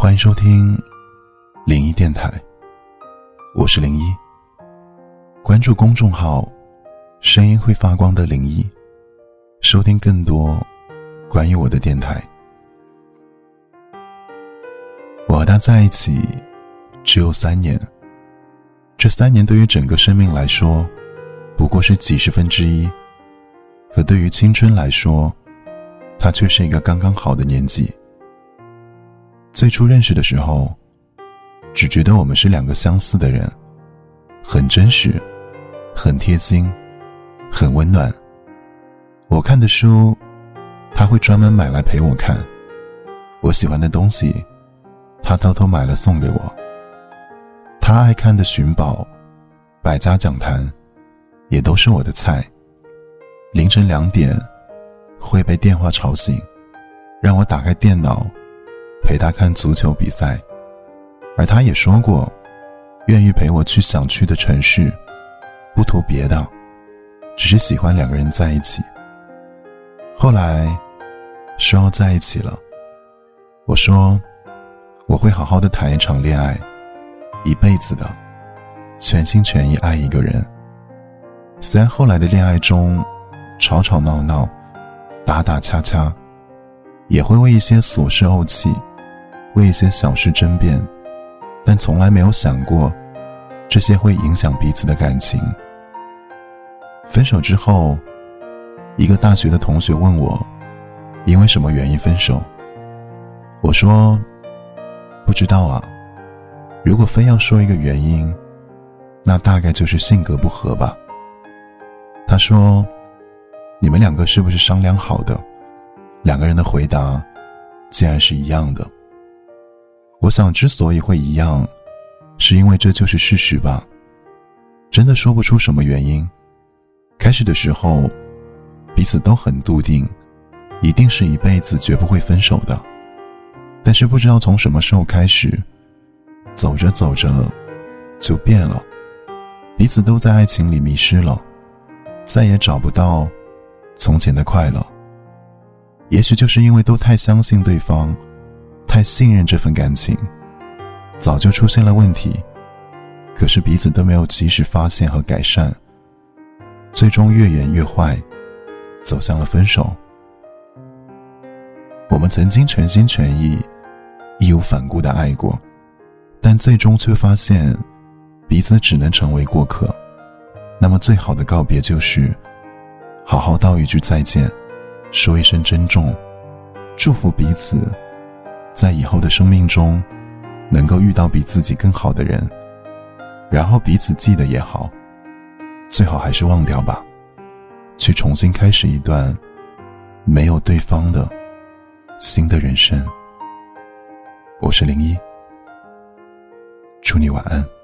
欢迎收听零一电台，我是零一。关注公众号“声音会发光的零一”，收听更多关于我的电台。我和他在一起只有三年，这三年对于整个生命来说，不过是几十分之一，可对于青春来说，他却是一个刚刚好的年纪。最初认识的时候，只觉得我们是两个相似的人，很真实，很贴心，很温暖。我看的书，他会专门买来陪我看；我喜欢的东西，他偷偷买了送给我。他爱看的《寻宝》《百家讲坛》，也都是我的菜。凌晨两点，会被电话吵醒，让我打开电脑。陪他看足球比赛，而他也说过，愿意陪我去想去的城市，不图别的，只是喜欢两个人在一起。后来，说要在一起了，我说我会好好的谈一场恋爱，一辈子的，全心全意爱一个人。虽然后来的恋爱中，吵吵闹闹，打打掐掐，也会为一些琐事怄气。为一些小事争辩，但从来没有想过，这些会影响彼此的感情。分手之后，一个大学的同学问我，因为什么原因分手？我说，不知道啊。如果非要说一个原因，那大概就是性格不合吧。他说，你们两个是不是商量好的？两个人的回答，竟然是一样的。我想，之所以会一样，是因为这就是事实吧。真的说不出什么原因。开始的时候，彼此都很笃定，一定是一辈子绝不会分手的。但是不知道从什么时候开始，走着走着，就变了。彼此都在爱情里迷失了，再也找不到从前的快乐。也许就是因为都太相信对方。太信任这份感情，早就出现了问题，可是彼此都没有及时发现和改善，最终越演越坏，走向了分手。我们曾经全心全意、义无反顾的爱过，但最终却发现彼此只能成为过客。那么，最好的告别就是好好道一句再见，说一声珍重，祝福彼此。在以后的生命中，能够遇到比自己更好的人，然后彼此记得也好，最好还是忘掉吧，去重新开始一段没有对方的新的人生。我是零一，祝你晚安。